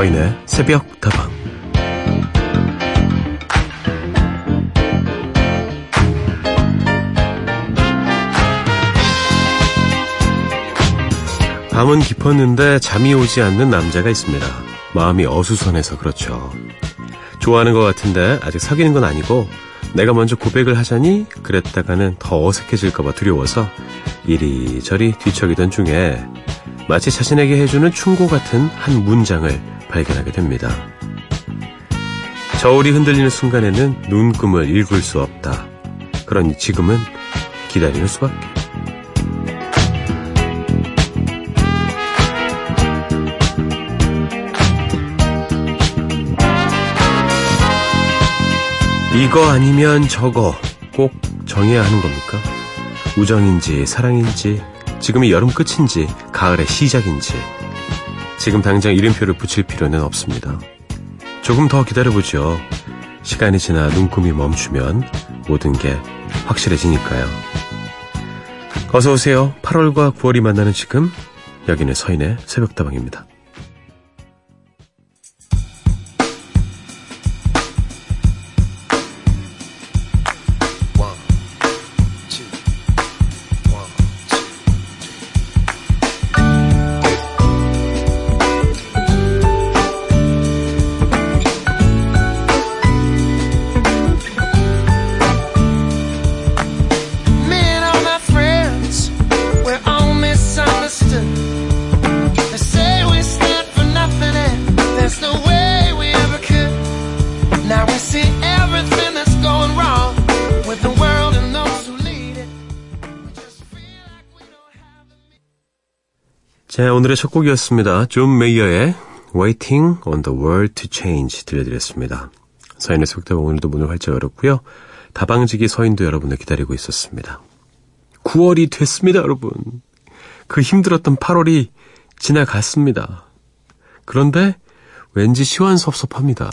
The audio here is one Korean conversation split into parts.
서인의 새벽 다방 밤은 깊었는데 잠이 오지 않는 남자가 있습니다. 마음이 어수선해서 그렇죠. 좋아하는 것 같은데 아직 사귀는 건 아니고 내가 먼저 고백을 하자니 그랬다가는 더 어색해질까봐 두려워서 이리저리 뒤척이던 중에 마치 자신에게 해주는 충고 같은 한 문장을 발견하게 됩니다. 저울이 흔들리는 순간에는 눈금을 읽을 수 없다. 그러니 지금은 기다리는 수밖에. 이거 아니면 저거 꼭 정해야 하는 겁니까? 우정인지 사랑인지 지금이 여름 끝인지 가을의 시작인지 지금 당장 이름표를 붙일 필요는 없습니다. 조금 더 기다려보죠. 시간이 지나 눈금이 멈추면 모든 게 확실해지니까요. 어서 오세요. 8월과 9월이 만나는 지금 여기는 서인의 새벽다방입니다. 오늘의 첫 곡이었습니다. 존 메이어의 Waiting on the World to Change 들려드렸습니다. 서인의 속담 오늘도 문을 활짝 열었고요. 다방지기 서인도 여러분을 기다리고 있었습니다. 9월이 됐습니다, 여러분. 그 힘들었던 8월이 지나갔습니다. 그런데 왠지 시원섭섭합니다.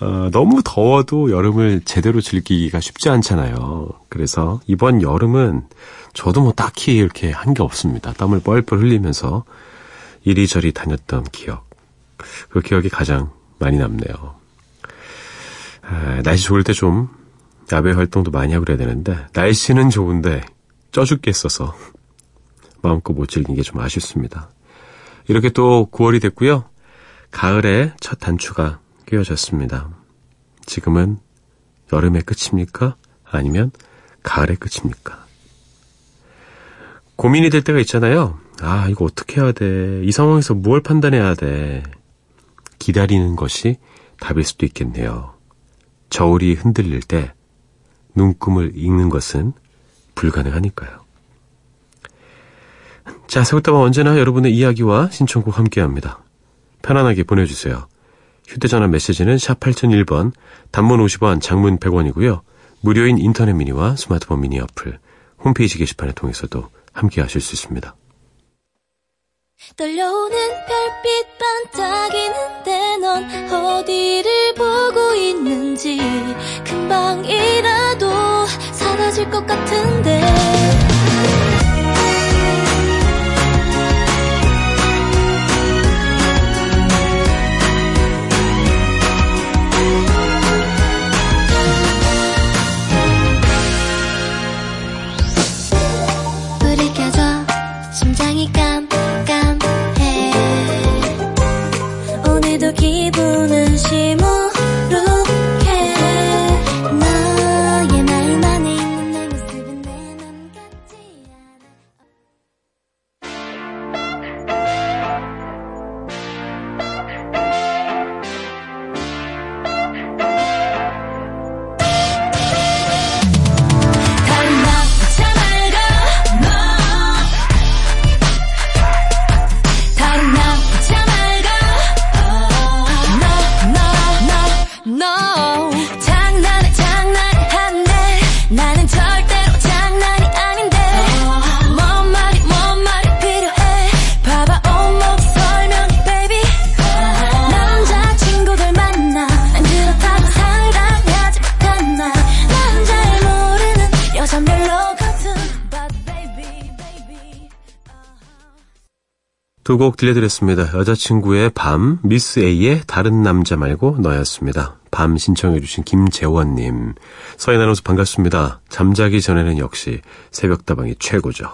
어, 너무 더워도 여름을 제대로 즐기기가 쉽지 않잖아요. 그래서 이번 여름은 저도 뭐 딱히 이렇게 한 게 없습니다. 땀을 뻘뻘 흘리면서 이리저리 다녔던 기억. 그 기억이 가장 많이 남네요. 아, 날씨 좋을 때 좀 야외 활동도 많이 하고 그래야 되는데 날씨는 좋은데 쪄 죽겠어서 마음껏 못 즐긴 게 좀 아쉽습니다. 이렇게 또 9월이 됐고요. 가을에 첫 단추가 끼워졌습니다. 지금은 여름의 끝입니까? 아니면 가을의 끝입니까? 고민이 될 때가 있잖아요. 아, 이거 어떻게 해야 돼? 이 상황에서 무엇 판단해야 돼? 기다리는 것이 답일 수도 있겠네요. 저울이 흔들릴 때 눈금을 읽는 것은 불가능하니까요. 자, 새우다방 언제나 여러분의 이야기와 신청곡 함께합니다. 편안하게 보내주세요. 휴대전화 메시지는 샵 8001번, 단문 50원, 장문 100원이고요. 무료인 인터넷 미니와 스마트폰 미니 어플, 홈페이지 게시판을 통해서도 함께 하실 수 있습니다. 떨려오는 별빛 반짝이는데 넌 어디를 보고 있는지 금방이라도 사라질 것 같은데 두 곡 들려드렸습니다. 여자친구의 밤, 미스 A의 다른 남자 말고 너였습니다. 밤 신청해주신 김재원님. 서인 아나운서 반갑습니다. 잠자기 전에는 역시 새벽다방이 최고죠.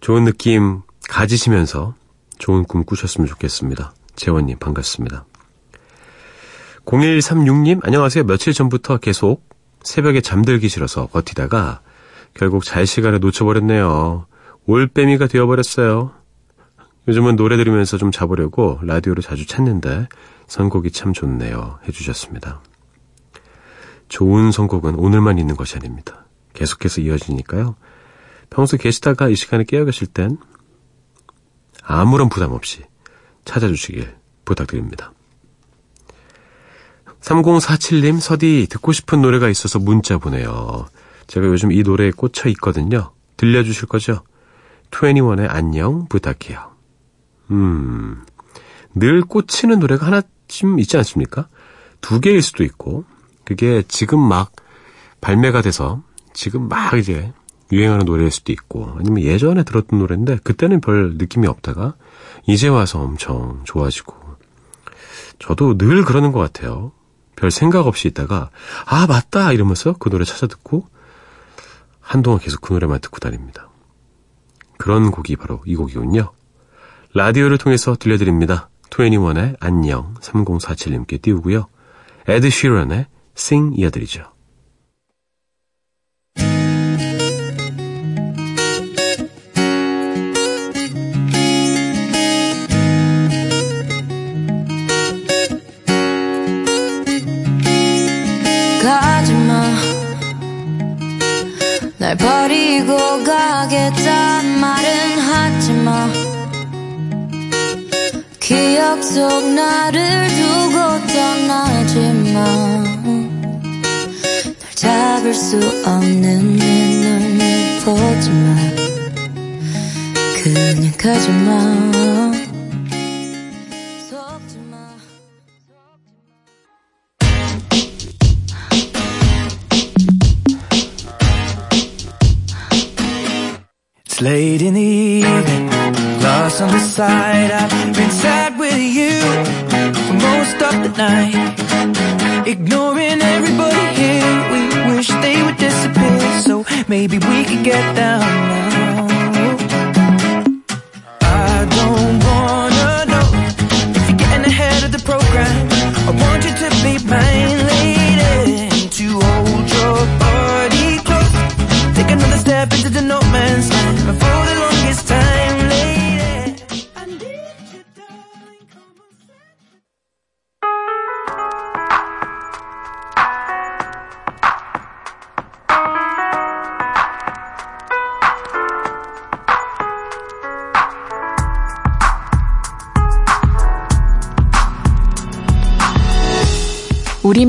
좋은 느낌 가지시면서 좋은 꿈 꾸셨으면 좋겠습니다. 재원님 반갑습니다. 0136님 안녕하세요. 며칠 전부터 계속 새벽에 잠들기 싫어서 버티다가 결국 잘 시간을 놓쳐버렸네요. 올빼미가 되어버렸어요. 요즘은 노래 들으면서 좀 자보려고 라디오를 자주 찾는데 선곡이 참 좋네요. 해주셨습니다. 좋은 선곡은 오늘만 있는 것이 아닙니다. 계속해서 이어지니까요. 평소 계시다가 이 시간에 깨어 계실 땐 아무런 부담 없이 찾아주시길 부탁드립니다. 3047님, 서디 듣고 싶은 노래가 있어서 문자 보내요. 제가 요즘 이 노래에 꽂혀 있거든요. 들려주실 거죠? 21의 안녕 부탁해요. 음, 늘 꽂히는 노래가 하나쯤 있지 않습니까? 두 개일 수도 있고, 그게 지금 막 발매가 돼서 지금 막 이제 유행하는 노래일 수도 있고, 아니면 예전에 들었던 노래인데 그때는 별 느낌이 없다가 이제 와서 엄청 좋아지고, 저도 늘 그러는 것 같아요. 별 생각 없이 있다가, 아, 맞다! 이러면서 그 노래 찾아 듣고, 한동안 계속 그 노래만 듣고 다닙니다. 그런 곡이 바로 이 곡이군요. 라디오를 통해서 들려드립니다. 21의 안녕 3047님께 띄우고요. 에드 쉬런의 Sing 이어드리죠. 가지마 날버 기억 속 나를 두고 떠나지마 날 잡을 수 없는 내 눈을 보지 마 그냥 가지 마 It's late in the evening, lost on the side. I've been sad you for most of the night. Ignoring everybody here, we wish they would disappear. So maybe we could get down now.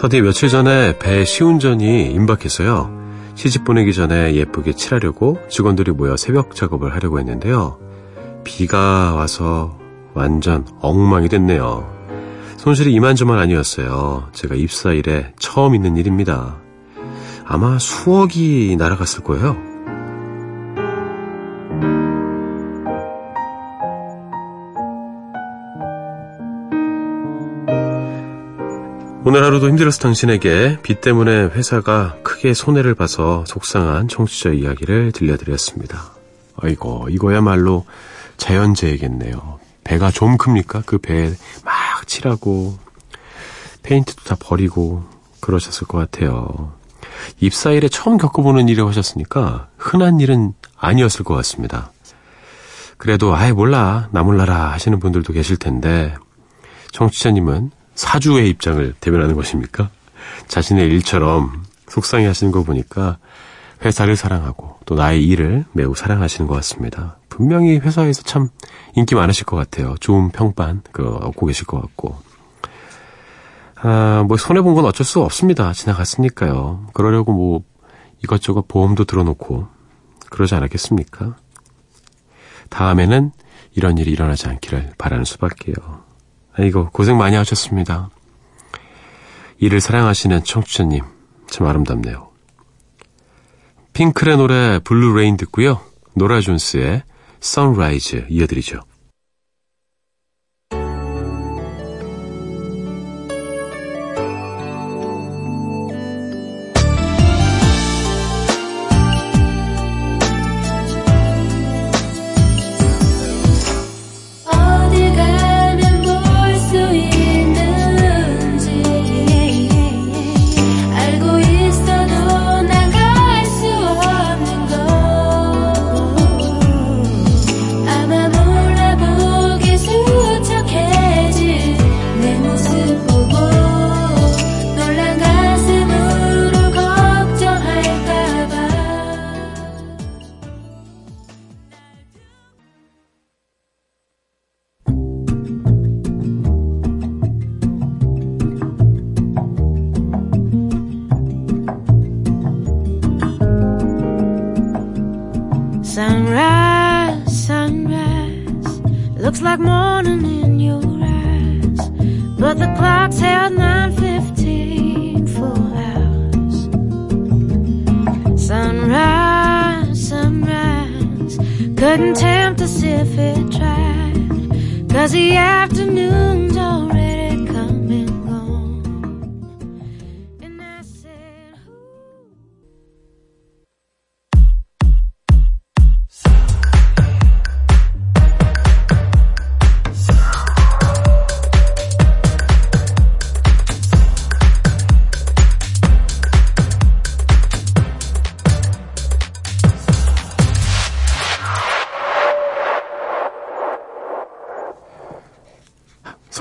서디 며칠 전에 배 시운전이 임박해서요. 시집 보내기 전에 예쁘게 칠하려고 직원들이 모여 새벽 작업을 하려고 했는데요. 비가 와서 완전 엉망이 됐네요. 손실이 이만저만 아니었어요. 제가 입사 일에 처음 있는 일입니다. 아마 수억이 날아갔을 거예요. 오늘 하루도 힘들어서 당신에게 빚 때문에 회사가 크게 손해를 봐서 속상한 청취자 이야기를 들려드렸습니다. 아이고, 이거야말로 자연재해겠네요. 배가 좀 큽니까? 그 배에 막 칠하고, 페인트도 다 버리고, 그러셨을 것 같아요. 입사일에 처음 겪어보는 일을 하셨으니까 흔한 일은 아니었을 것 같습니다. 그래도 아예 몰라 나 몰라라 하시는 분들도 계실 텐데 청취자님은 사주의 입장을 대변하는 것입니까? 자신의 일처럼 속상해 하시는 거 보니까 회사를 사랑하고 또 나의 일을 매우 사랑하시는 것 같습니다. 분명히 회사에서 참 인기 많으실 것 같아요. 좋은 평판 그 얻고 계실 것 같고. 아, 뭐 손해 본 건 어쩔 수 없습니다. 지나갔으니까요. 그러려고 뭐 이것저것 보험도 들어놓고 그러지 않았겠습니까? 다음에는 이런 일이 일어나지 않기를 바라는 수밖에요. 아이고 고생 많이 하셨습니다. 일을 사랑하시는 청취자님 참 아름답네요. 핑클의 노래 Blue Rain 듣고요. 노라 존스의 Sunrise 이어드리죠.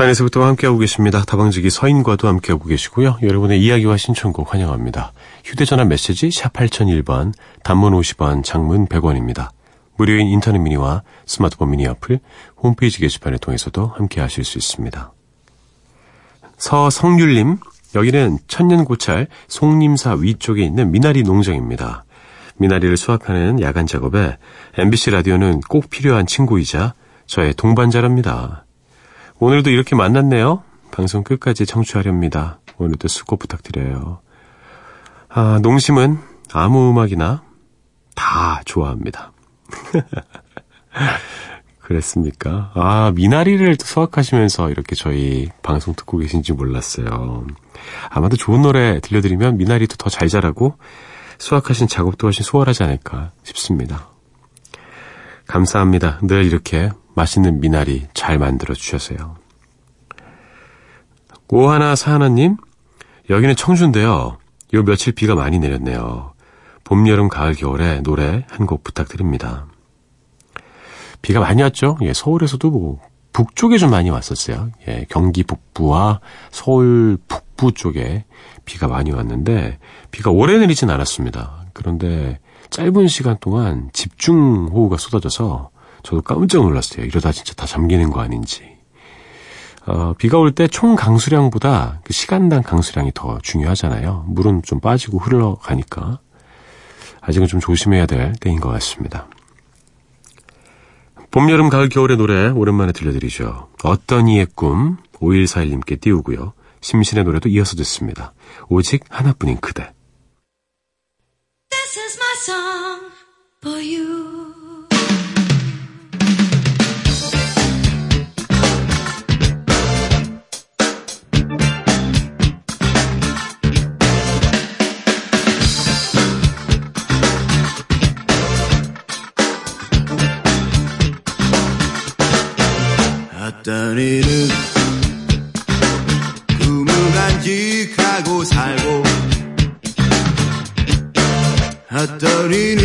사인에서부터 함께하고 계십니다. 다방지기 서인과도 함께하고 계시고요. 여러분의 이야기와 신청곡 환영합니다. 휴대전화 메시지 샵 8001번, 단문 50원, 장문 100원입니다. 무료인 인터넷 미니와 스마트폰 미니 어플, 홈페이지 게시판을 통해서도 함께하실 수 있습니다. 서성률님, 여기는 천년고찰 송림사 위쪽에 있는 미나리 농장입니다. 미나리를 수확하는 야간 작업에 MBC 라디오는 꼭 필요한 친구이자 저의 동반자랍니다. 오늘도 이렇게 만났네요. 방송 끝까지 청취하렵니다. 오늘도 수고 부탁드려요. 아, 농심은 아무 음악이나 다 좋아합니다. 그랬습니까? 아, 미나리를 수확하시면서 이렇게 저희 방송 듣고 계신지 몰랐어요. 아마도 좋은 노래 들려드리면 미나리도 더 잘 자라고 수확하신 작업도 훨씬 수월하지 않을까 싶습니다. 감사합니다. 늘 이렇게 맛있는 미나리 잘 만들어 주셔서요. 오하나 사하나님, 여기는 청주인데요. 요 며칠 비가 많이 내렸네요. 봄, 여름, 가을, 겨울에 노래 한 곡 부탁드립니다. 비가 많이 왔죠? 예, 서울에서도 뭐 북쪽에 좀 많이 왔었어요. 예, 경기 북부와 서울 북부 쪽에 비가 많이 왔는데 비가 오래 내리진 않았습니다. 그런데 짧은 시간 동안 집중호우가 쏟아져서 저도 깜짝 놀랐어요. 이러다 진짜 다 잠기는 거 아닌지. 어, 비가 올 때 총 강수량보다 그 시간당 강수량이 더 중요하잖아요. 물은 좀 빠지고 흘러가니까. 아직은 좀 조심해야 될 때인 것 같습니다. 봄, 여름, 가을, 겨울의 노래 오랜만에 들려드리죠. 어떤 이의 꿈 5141님께 띄우고요. 심신의 노래도 이어서 듣습니다. 오직 하나뿐인 그대. This is my song for you. 이는 꿈을 간직하고 살고 이는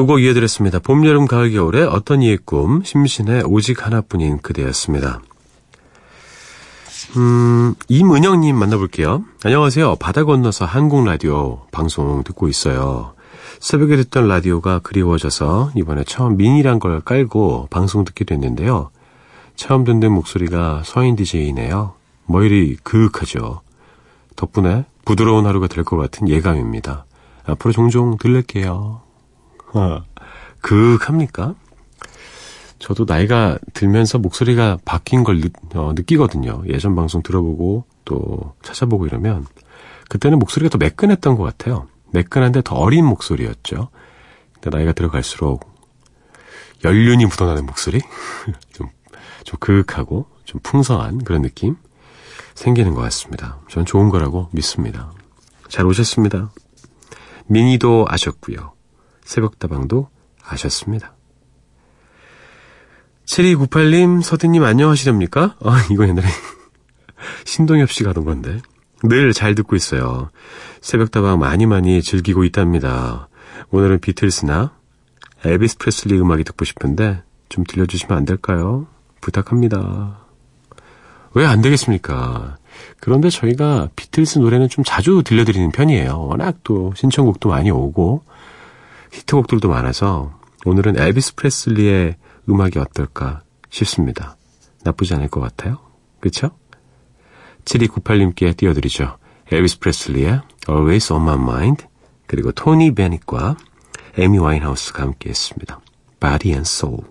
두 곡 이어드렸습니다. 봄, 여름, 가을, 겨울의 어떤 이의 꿈, 심신의 오직 하나뿐인 그대였습니다. 음, 임은영님 만나볼게요. 안녕하세요. 바다 건너서 한국 라디오 방송 듣고 있어요. 새벽에 듣던 라디오가 그리워져서 이번에 처음 미니란 걸 깔고 방송 듣게 됐는데요. 처음 듣는 목소리가 서인 DJ이네요. 뭐 이리 그윽하죠. 덕분에 부드러운 하루가 될 것 같은 예감입니다. 앞으로 종종 들릴게요. 아, 그윽합니까? 저도 나이가 들면서 목소리가 바뀐 걸 느, 어, 느끼거든요. 예전 방송 들어보고 또 찾아보고 이러면 그때는 목소리가 더 매끈했던 것 같아요. 매끈한데 더 어린 목소리였죠. 근데 나이가 들어갈수록 연륜이 묻어나는 목소리? 좀, 좀 그윽하고 좀 풍성한 그런 느낌 생기는 것 같습니다. 전 좋은 거라고 믿습니다. 잘 오셨습니다. 미니도 아셨고요. 새벽다방도 아셨습니다. 7298님, 서디님 안녕하시렵니까? 아, 이거 옛날에 신동엽 씨가 하던 건데. 늘 잘 듣고 있어요. 새벽다방 많이 많이 즐기고 있답니다. 오늘은 비틀스나 엘비스 프레슬리 음악이 듣고 싶은데 좀 들려주시면 안 될까요? 부탁합니다. 왜 안 되겠습니까? 그런데 저희가 비틀스 노래는 좀 자주 들려드리는 편이에요. 워낙 또 신청곡도 많이 오고 히트곡들도 많아서 오늘은 엘비스 프레슬리의 음악이 어떨까 싶습니다. 나쁘지 않을 것 같아요. 그쵸? 7298님께 띄워드리죠. 엘비스 프레슬리의 Always on My Mind 그리고 토니 베닛과 에이미 와인하우스가 함께 했습니다. Body and Soul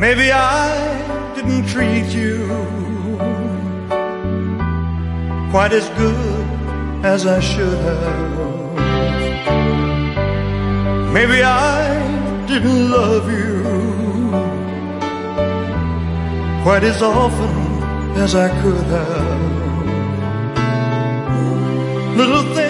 Maybe I didn't treat you quite as good as I should have. Maybe I didn't love you quite as often as I could have. Little things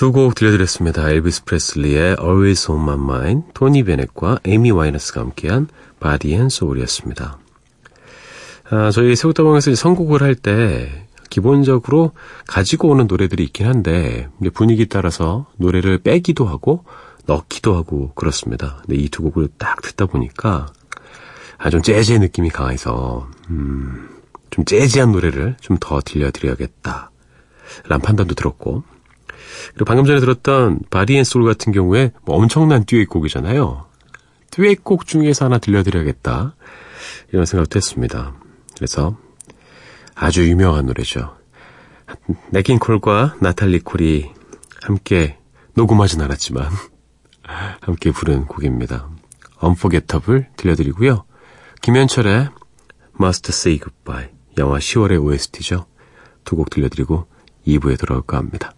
두 곡 들려드렸습니다. 엘비스 프레슬리의 Always on My Mind, 토니 베넷과 에미 와이너스가 함께한 Body and Soul이었습니다. 아, 저희 새우다방에서 선곡을 할 때 기본적으로 가지고 오는 노래들이 있긴 한데 분위기 따라서 노래를 빼기도 하고 넣기도 하고 그렇습니다. 근데 이 두 곡을 딱 듣다 보니까 아, 좀 재즈의 느낌이 강해서 음, 좀 재즈한 노래를 좀 더 들려드려야겠다. 란 판단도 들었고 그리고 방금 전에 들었던 Body and Soul 같은 경우에 뭐 엄청난 듀엣 곡이잖아요. 듀엣 곡 중에서 하나 들려드려야겠다. 이런 생각도 했습니다. 그래서 아주 유명한 노래죠. 냇 킹 콜과 나탈리 콜이 함께 녹음하진 않았지만 함께 부른 곡입니다. Unforgettable 들려드리고요. 김현철의 Must Say Goodbye 영화 10월의 OST죠. 두 곡 들려드리고 2부에 돌아올까 합니다.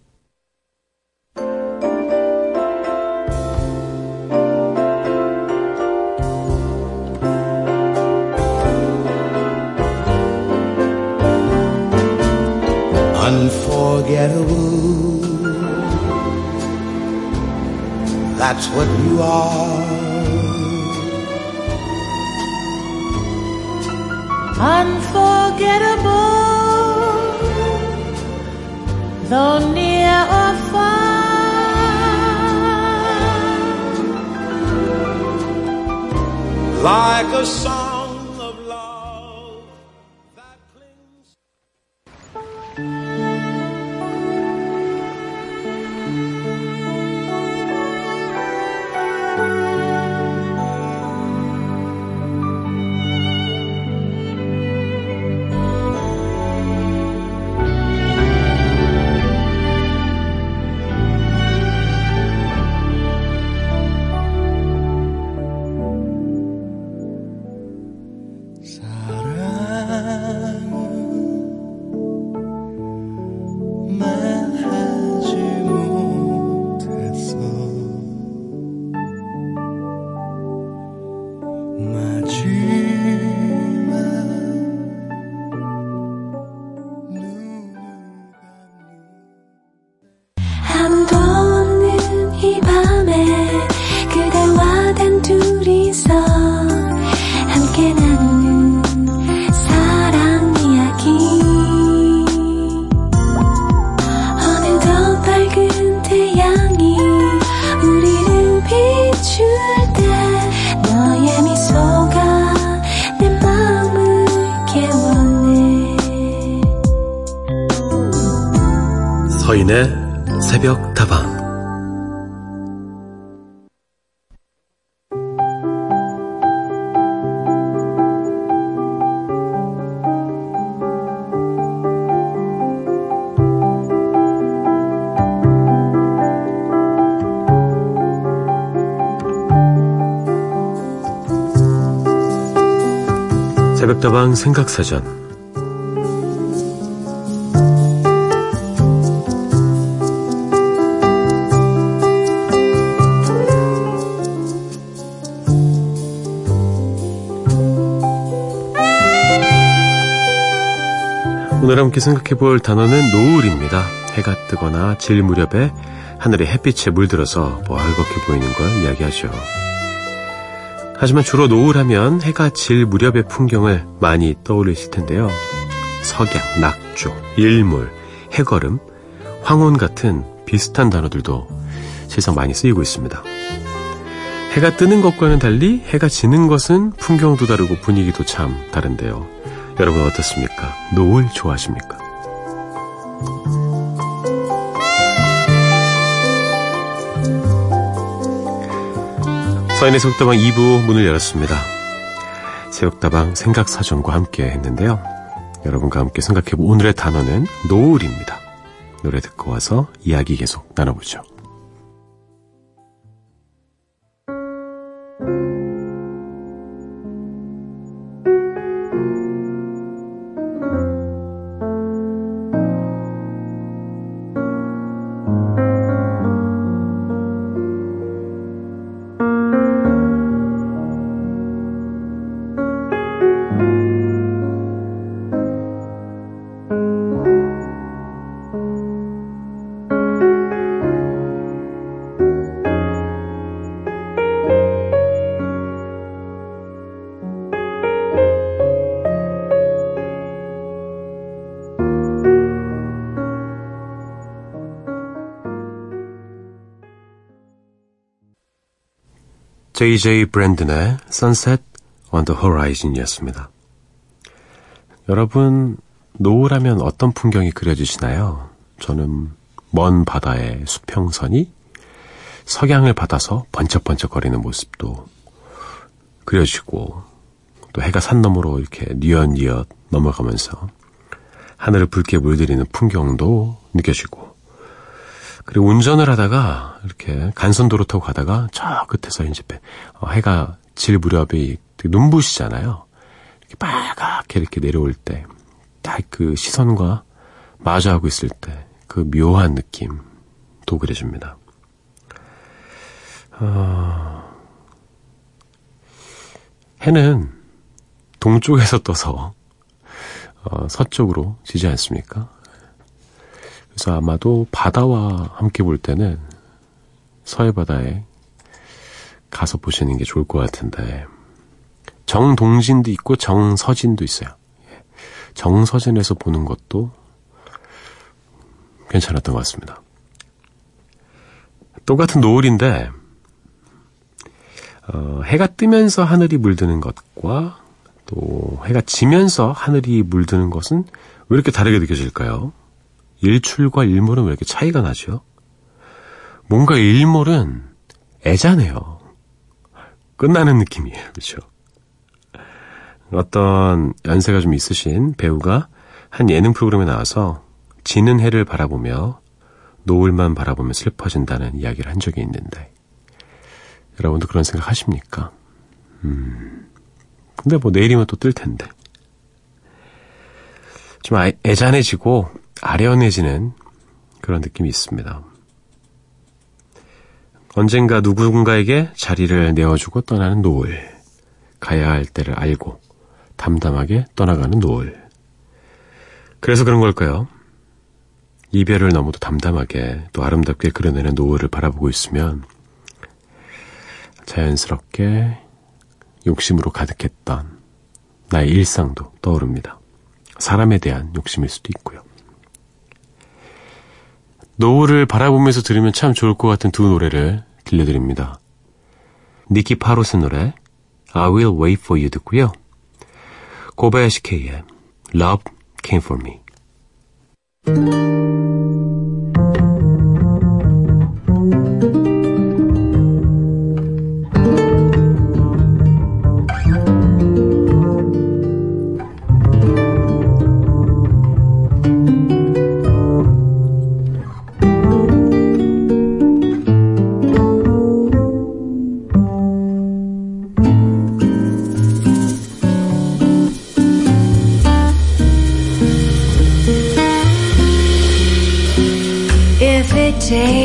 That's what you are. Unforgettable, though near or far. Like a song 새벽 다방 생각 사전 오늘 함께 생각해 볼 단어는 노을입니다. 해가 뜨거나 질 무렵에 하늘에 햇빛에 물들어서 멀겋게 보이는 걸 이야기하죠. 하지만 주로 노을하면 해가 질 무렵의 풍경을 많이 떠올리실 텐데요. 석양, 낙조, 일몰, 해걸음, 황혼 같은 비슷한 단어들도 세상 많이 쓰이고 있습니다. 해가 뜨는 것과는 달리 해가 지는 것은 풍경도 다르고 분위기도 참 다른데요. 여러분 어떻습니까? 노을 좋아하십니까? 서인의 새벽다방 2부 문을 열었습니다. 새벽다방 생각사전과 함께 했는데요. 여러분과 함께 생각해본 오늘의 단어는 노을입니다. 노래 듣고 와서 이야기 계속 나눠보죠. JJ 브랜든의 Sunset on the Horizon이었습니다. 여러분, 노을하면 어떤 풍경이 그려지시나요? 저는 먼 바다의 수평선이 석양을 받아서 번쩍번쩍거리는 모습도 그려지고 또 해가 산 너머로 이렇게 뉘엿뉘엿 넘어가면서 하늘을 붉게 물들이는 풍경도 느껴지고 그리고 운전을 하다가 이렇게 간선도로 타고 가다가 저 끝에서 이제 배- 어, 해가 질 되게 눈부시잖아요. 이렇게 빨갛게 이렇게 내려올 때 딱 그 시선과 마주하고 있을 때 그 묘한 느낌 도 그려줍니다. 어, 해는 동쪽에서 떠서 어, 서쪽으로 지지 않습니까? 그래서 아마도 바다와 함께 볼 때는 서해 바다의 가서 보시는 게 좋을 것 같은데 정동진도 있고 정서진도 있어요. 예. 정서진에서 보는 것도 괜찮았던 것 같습니다. 똑같은 노을인데 어, 해가 뜨면서 하늘이 물드는 것과 또 해가 지면서 하늘이 물드는 것은 왜 이렇게 다르게 느껴질까요? 일출과 일몰은 왜 이렇게 차이가 나죠? 뭔가 일몰은 애자네요. 끝나는 느낌이에요. 그렇죠? 어떤 연세가 좀 있으신 배우가 한 예능 프로그램에 나와서 지는 해를 바라보며 노을만 바라보며 슬퍼진다는 이야기를 한 적이 있는데 여러분도 그런 생각 하십니까? 음. 근데 뭐 내일이면 또 뜰 텐데. 좀 아- 애잔해지고 아련해지는 그런 느낌이 있습니다. 언젠가 누군가에게 자리를 내어주고 떠나는 노을. 가야 할 때를 알고 담담하게 떠나가는 노을. 그래서 그런 걸까요? 이별을 너무도 담담하게 또 아름답게 그려내는 노을을 바라보고 있으면 자연스럽게 욕심으로 가득했던 나의 일상도 떠오릅니다. 사람에 대한 욕심일 수도 있고요. 노을을 바라보면서 들으면 참 좋을 것 같은 두 노래를 들려드립니다. 니키 파로스 노래 I Will Wait For You 듣고요. 고바야시 케이의 Love Came For Me day.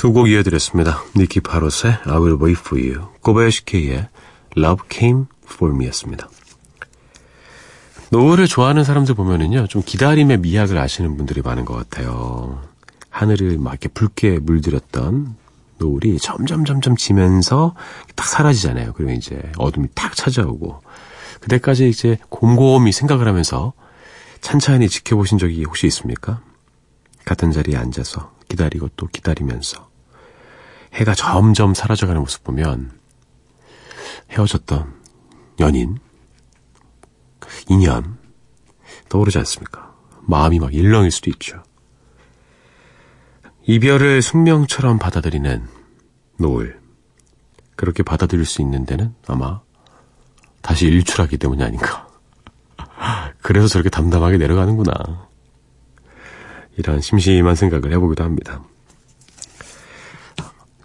두 곡 이어드렸습니다. 니키 파로스의 I Will Wait For You, 고바야시 케이의 Love Came For Me였습니다. 노을을 좋아하는 사람들 보면은요, 좀 기다림의 미학을 아시는 분들이 많은 것 같아요. 하늘을 막 이렇게 붉게 물들였던 노을이 점점 점점 지면서 딱 사라지잖아요. 그리고 이제 어둠이 탁 찾아오고 그때까지 이제 곰곰이 생각을 하면서 찬찬히 지켜보신 적이 혹시 있습니까? 같은 자리에 앉아서 기다리고 또 기다리면서 해가 점점 사라져가는 모습 보면 헤어졌던 연인, 인연 떠오르지 않습니까? 마음이 막 일렁일 수도 있죠. 이별을 숙명처럼 받아들이는 노을. 그렇게 받아들일 수 있는 데는 아마 다시 일출하기 때문이 아닌가. 그래서 저렇게 담담하게 내려가는구나. 이런 심심한 생각을 해보기도 합니다.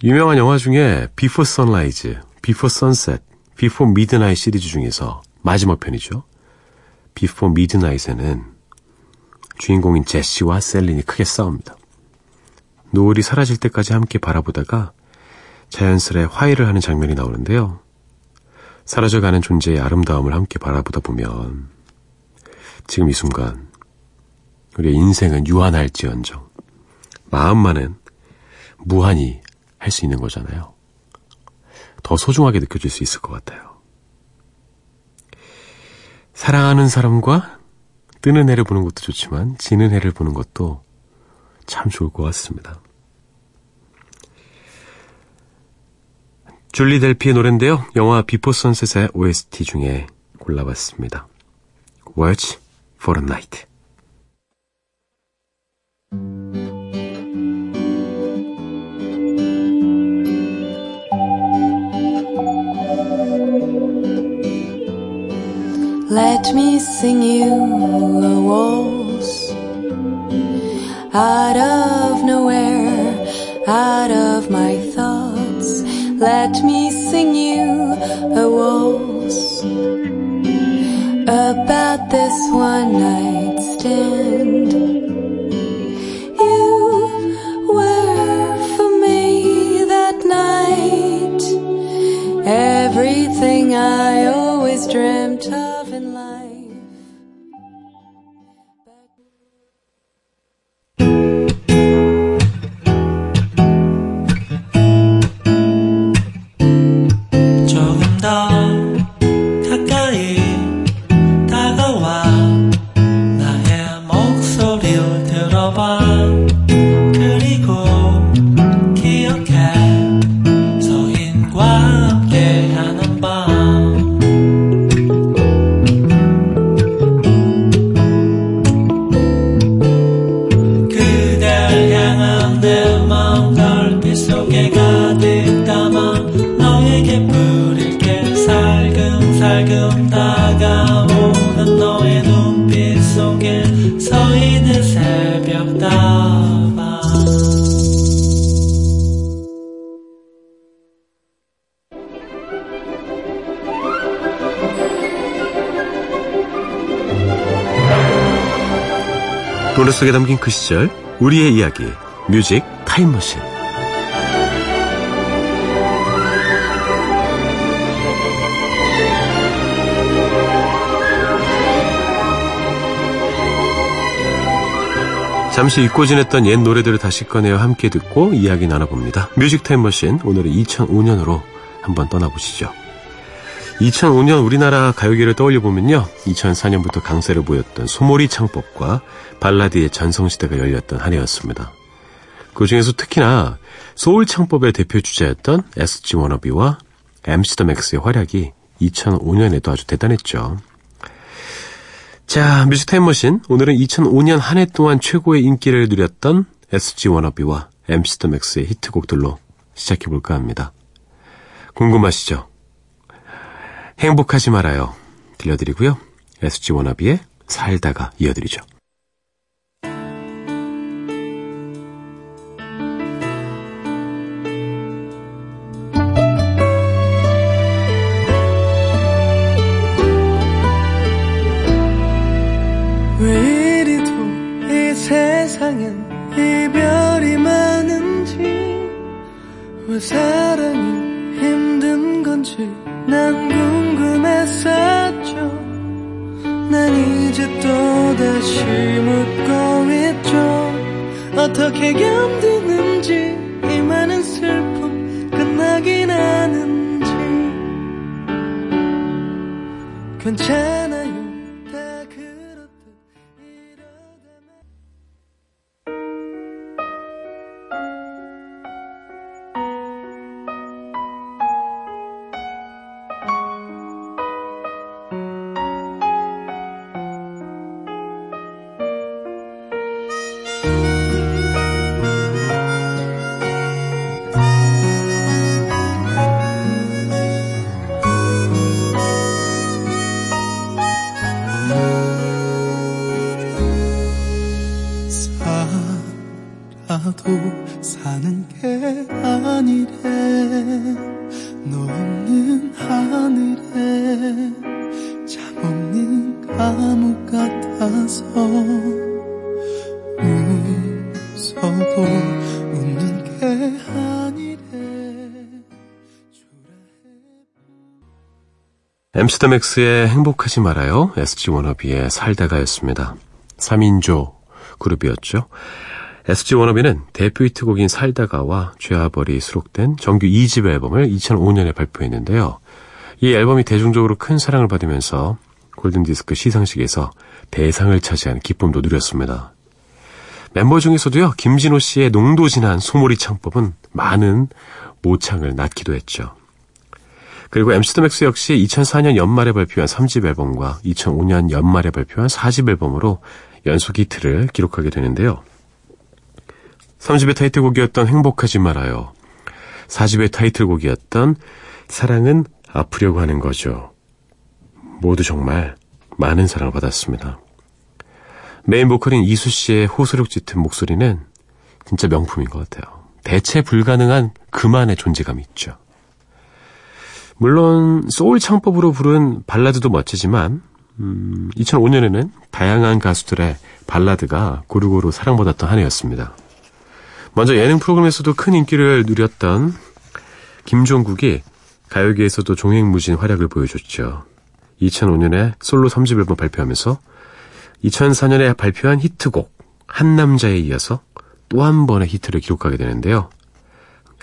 유명한 영화 중에 Before Sunrise, Before Sunset, Before Midnight 시리즈 중에서 마지막 편이죠. Before Midnight에는 주인공인 제시와 셀린이 크게 싸웁니다. 노을이 사라질 때까지 함께 바라보다가 자연스레 화해를 하는 장면이 나오는데요. 사라져가는 존재의 아름다움을 함께 바라보다 보면 지금 이 순간 우리의 인생은 유한할지언정 마음만은 무한히 할 수 있는 거잖아요. 더 소중하게 느껴질 수 있을 것 같아요. 사랑하는 사람과 뜨는 해를 보는 것도 좋지만 지는 해를 보는 것도 참 좋을 것 같습니다. 줄리 델피의 노래인데요. 영화 비포 선셋의 OST 중에 골라봤습니다. Watch for a night. Let me sing you a waltz out of nowhere, out of my thoughts. Let me sing you a waltz about this one night stand. You were for me that night everything I always dreamt of 노래 속에 담긴 그 시절 우리의 이야기 뮤직 타임머신 잠시 잊고 지냈던 옛 노래들을 다시 꺼내어 함께 듣고 이야기 나눠봅니다. 뮤직 타임머신 오늘은 2005년으로 한번 떠나보시죠. 2005년 우리나라 가요계를 떠올려 보면요. 2004년부터 강세를 보였던 소몰이 창법과 발라드의 전성시대가 열렸던 한 해였습니다. 그 중에서 특히나 소울 창법의 대표 주자였던 SG 워너비와 MC 더 맥스의 활약이 2005년에도 아주 대단했죠. 자, 뮤직 타임머신. 오늘은 2005년 한 해 동안 최고의 인기를 누렸던 SG 워너비와 MC 더 맥스의 히트곡들로 시작해볼까 합니다. 궁금하시죠? 행복하지 말아요. 들려드리고요. SG 워너비의 살다가 이어드리죠. 감옥 같아서 웃어도 웃는 게 아니래 엠스터맥스의 행복하지 말아요. SG 워너비의 살다가였습니다. 3인조 그룹이었죠. SG 워너비는 대표 히트곡인 살다가와 죄아벌이 수록된 정규 2집 앨범을 2005년에 발표했는데요. 이 앨범이 대중적으로 큰 사랑을 받으면서 골든디스크 시상식에서 대상을 차지한 기쁨도 누렸습니다. 멤버 중에서도요, 김진호 씨의 농도 진한 소몰이 창법은 많은 모창을 낳기도 했죠. 그리고 MC 더 맥스 역시 2004년 연말에 발표한 3집 앨범과 2005년 연말에 발표한 4집 앨범으로 연속 히트를 기록하게 되는데요. 3집의 타이틀곡이었던 행복하지 말아요. 4집의 타이틀곡이었던 사랑은 아프려고 하는 거죠. 모두 정말 많은 사랑을 받았습니다. 메인 보컬인 이수 씨의 호소력 짙은 목소리는 진짜 명품인 것 같아요. 대체 불가능한 그만의 존재감이 있죠. 물론 소울 창법으로 부른 발라드도 멋지지만 음, 2005년에는 다양한 가수들의 발라드가 고루고루 사랑받았던 한 해였습니다. 먼저 예능 프로그램에서도 큰 인기를 누렸던 김종국이 가요계에서도 종횡무진 활약을 보여줬죠. 2005년에 솔로 3집 앨범 발표하면서 2004년에 발표한 히트곡 한 남자에 이어서 또 한 번의 히트를 기록하게 되는데요.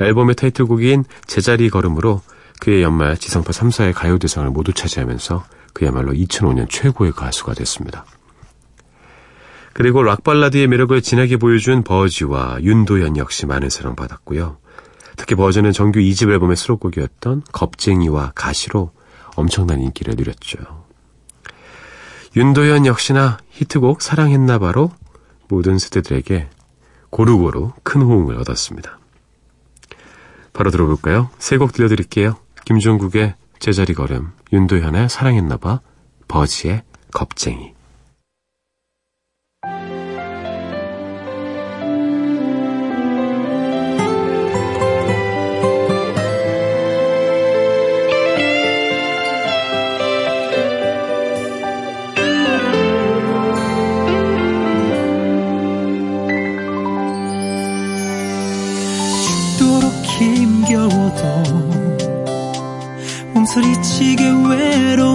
앨범의 타이틀곡인 제자리 걸음으로 그의 연말 지상파 3사의 가요대상을 모두 차지하면서 그야말로 2005년 최고의 가수가 됐습니다. 그리고 락발라드의 매력을 진하게 보여준 버지와 윤도현 역시 많은 사랑받았고요. 특히 버즈는 정규 2집 앨범의 수록곡이었던 겁쟁이와 가시로 엄청난 인기를 누렸죠. 윤도현 역시나 히트곡 사랑했나봐로 모든 세대들에게 고루고루 큰 호응을 얻었습니다. 바로 들어볼까요? 세 곡 들려드릴게요. 김종국의 제자리 걸음, 윤도현의 사랑했나봐, 버지의 겁쟁이. 몸서리치게 외로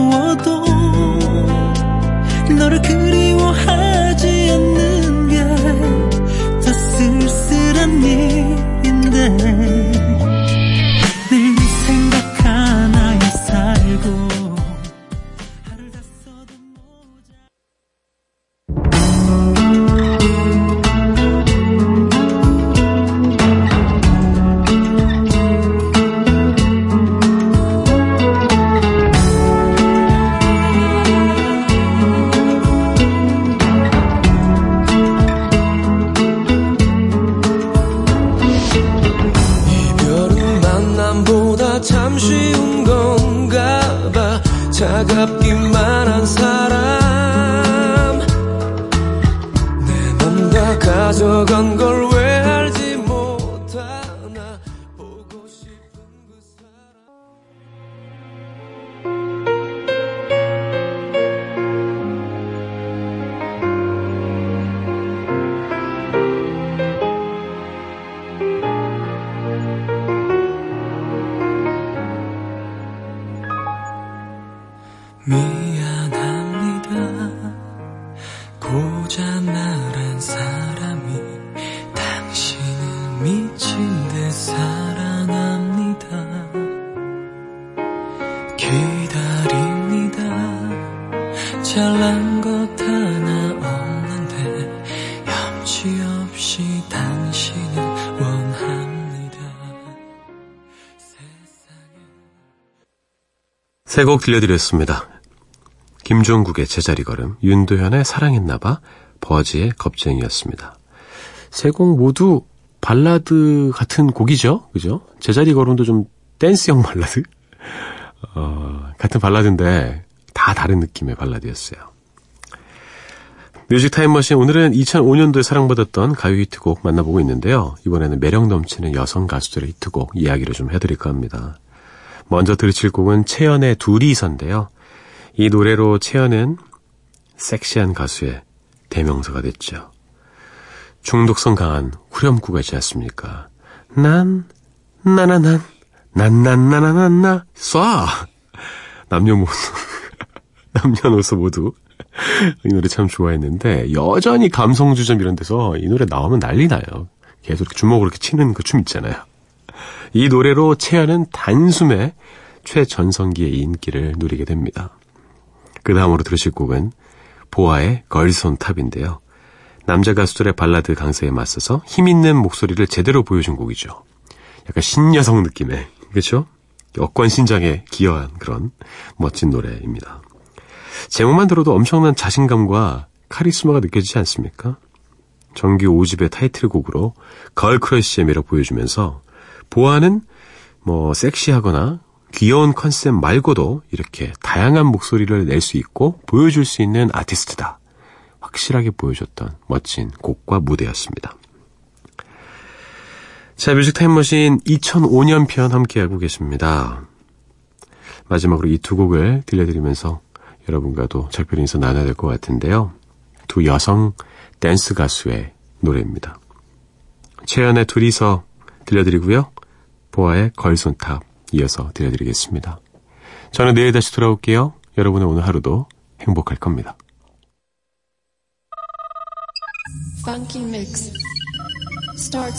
세 곡 들려드렸습니다. 김종국의 제자리 걸음, 윤도현의 사랑했나봐, 버즈의 겁쟁이였습니다. 세 곡 모두 발라드 같은 곡이죠? 그죠? 제자리 걸음도 좀 댄스형 발라드? 어, 같은 발라드인데 다 다른 느낌의 발라드였어요. 뮤직 타임머신 오늘은 2005년도에 사랑받았던 가요 히트곡 만나보고 있는데요. 이번에는 매력 넘치는 여성 가수들의 히트곡 이야기를 좀 해드릴까 합니다. 먼저 들으실 곡은 채연의 둘이서인데요. 이 노래로 채연은 섹시한 가수의 대명사가 됐죠. 중독성 강한 후렴구가 있지 않습니까? 난, 나나난, 난난나나난나, 쏴! 남녀모두, 남녀노소 모두 이 노래 참 좋아했는데, 여전히 감성주점 이런 데서 이 노래 나오면 난리 나요. 계속 주먹으로 이렇게 치는 그 춤 있잖아요. 이 노래로 채연은 단숨에 최전성기의 인기를 누리게 됩니다. 그 다음으로 들으실 곡은 보아의 걸손 탑인데요. 남자 가수들의 발라드 강세에 맞서서 힘있는 목소리를 제대로 보여준 곡이죠. 약간 신여성 느낌의, 그렇죠? 여권 신장에 기여한 그런 멋진 노래입니다. 제목만 들어도 엄청난 자신감과 카리스마가 느껴지지 않습니까? 정규 5집의 타이틀곡으로 걸크러쉬의 매력 보여주면서 보아는 뭐 섹시하거나 귀여운 컨셉 말고도 이렇게 다양한 목소리를 낼 수 있고 보여줄 수 있는 아티스트다. 확실하게 보여줬던 멋진 곡과 무대였습니다. 자, 뮤직 타임머신 2005년 편 함께하고 계십니다. 마지막으로 이 두 곡을 들려드리면서 여러분과도 작별 인사 나눠야 될 것 같은데요. 두 여성 댄스 가수의 노래입니다. 최연의 둘이서 들려드리고요. 보아의 걸손탑 이어서 들려드리겠습니다. 저는 내일 다시 돌아올게요. 여러분의 오늘 하루도 행복할 겁니다. Funky mix. Start.